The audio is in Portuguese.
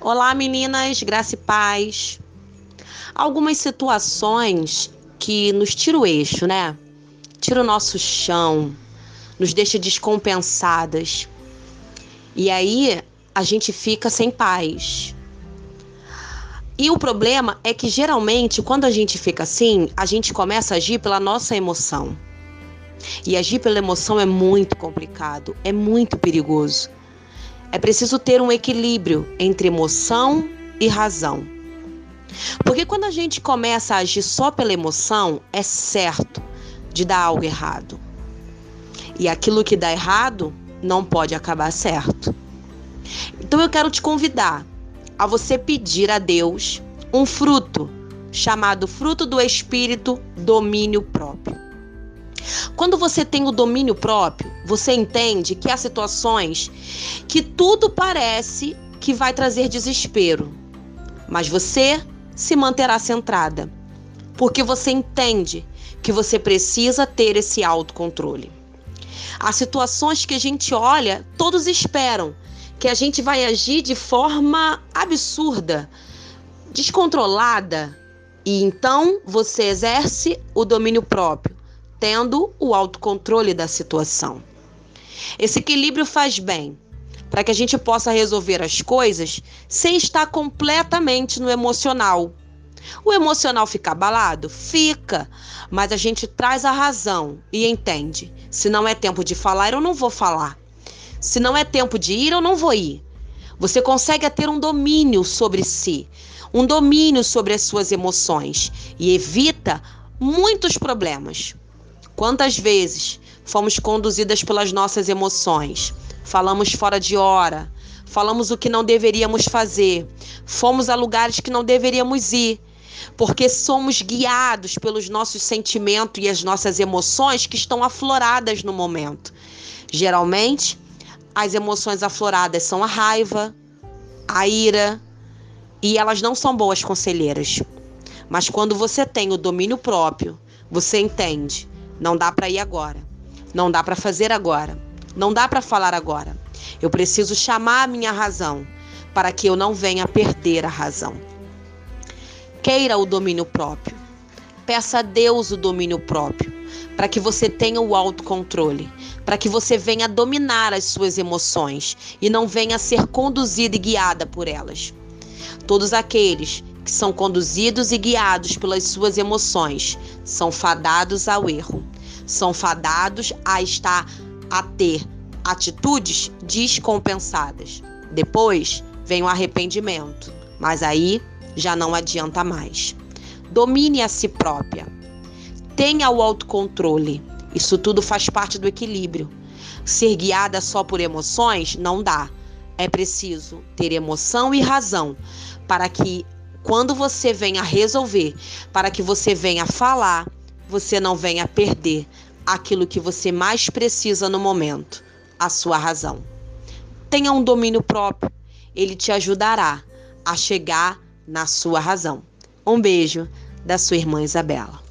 Olá, meninas, graça e paz. Algumas situações que nos tira o eixo, né? Tira o nosso chão, nos deixa descompensadas. E aí a gente fica sem paz. E o problema é que geralmente quando a gente fica assim, a gente começa a agir pela nossa emoção. E agir pela emoção é muito complicado, é muito perigoso. É preciso ter um equilíbrio entre emoção e razão. Porque quando a gente começa a agir só pela emoção, é certo de dar algo errado. E aquilo que dá errado não pode acabar certo. Então eu quero te convidar a você pedir a Deus um fruto chamado fruto do espírito, domínio próprio. Quando você tem o domínio próprio, você entende que há situações que tudo parece que vai trazer desespero, mas você se manterá centrada, porque você entende que você precisa ter esse autocontrole. Há situações que a gente olha, todos esperam que a gente vai agir de forma absurda, descontrolada, e então você exerce o domínio próprio tendo o autocontrole da situação. Esse equilíbrio faz bem para que a gente possa resolver as coisas sem estar completamente no emocional. O emocional fica abalado? Fica, mas a gente traz a razão e entende. Se não é tempo de falar, eu não vou falar. Se não é tempo de ir, eu não vou ir. Você consegue ter um domínio sobre si, um domínio sobre as suas emoções e evita muitos problemas. Quantas vezes fomos conduzidas pelas nossas emoções? Falamos fora de hora, falamos o que não deveríamos fazer, fomos a lugares que não deveríamos ir, porque somos guiados pelos nossos sentimentos e as nossas emoções que estão afloradas no momento. Geralmente, as emoções afloradas são a raiva, a ira, e elas não são boas conselheiras. Mas quando você tem o domínio próprio, você entende não dá para ir agora. Não dá para fazer agora. Não dá para falar agora. Eu preciso chamar a minha razão para que eu não venha perder a razão. Queira o domínio próprio. Peça a Deus o domínio próprio, para que você tenha o autocontrole, para que você venha dominar as suas emoções e não venha ser conduzida e guiada por elas. Todos aqueles que são conduzidos e guiados pelas suas emoções são fadados ao erro, são fadados a estar a ter atitudes descompensadas. Depois vem o arrependimento, mas aí já não adianta mais. Domine a si própria. Tenha o autocontrole. Isso tudo faz parte do equilíbrio. Ser guiada só por emoções não dá. É preciso ter emoção e razão para que quando você venha resolver, para que você venha falar, você não venha perder aquilo que você mais precisa no momento, a sua razão. Tenha um domínio próprio, ele te ajudará a chegar na sua razão. Um beijo da sua irmã Isabela.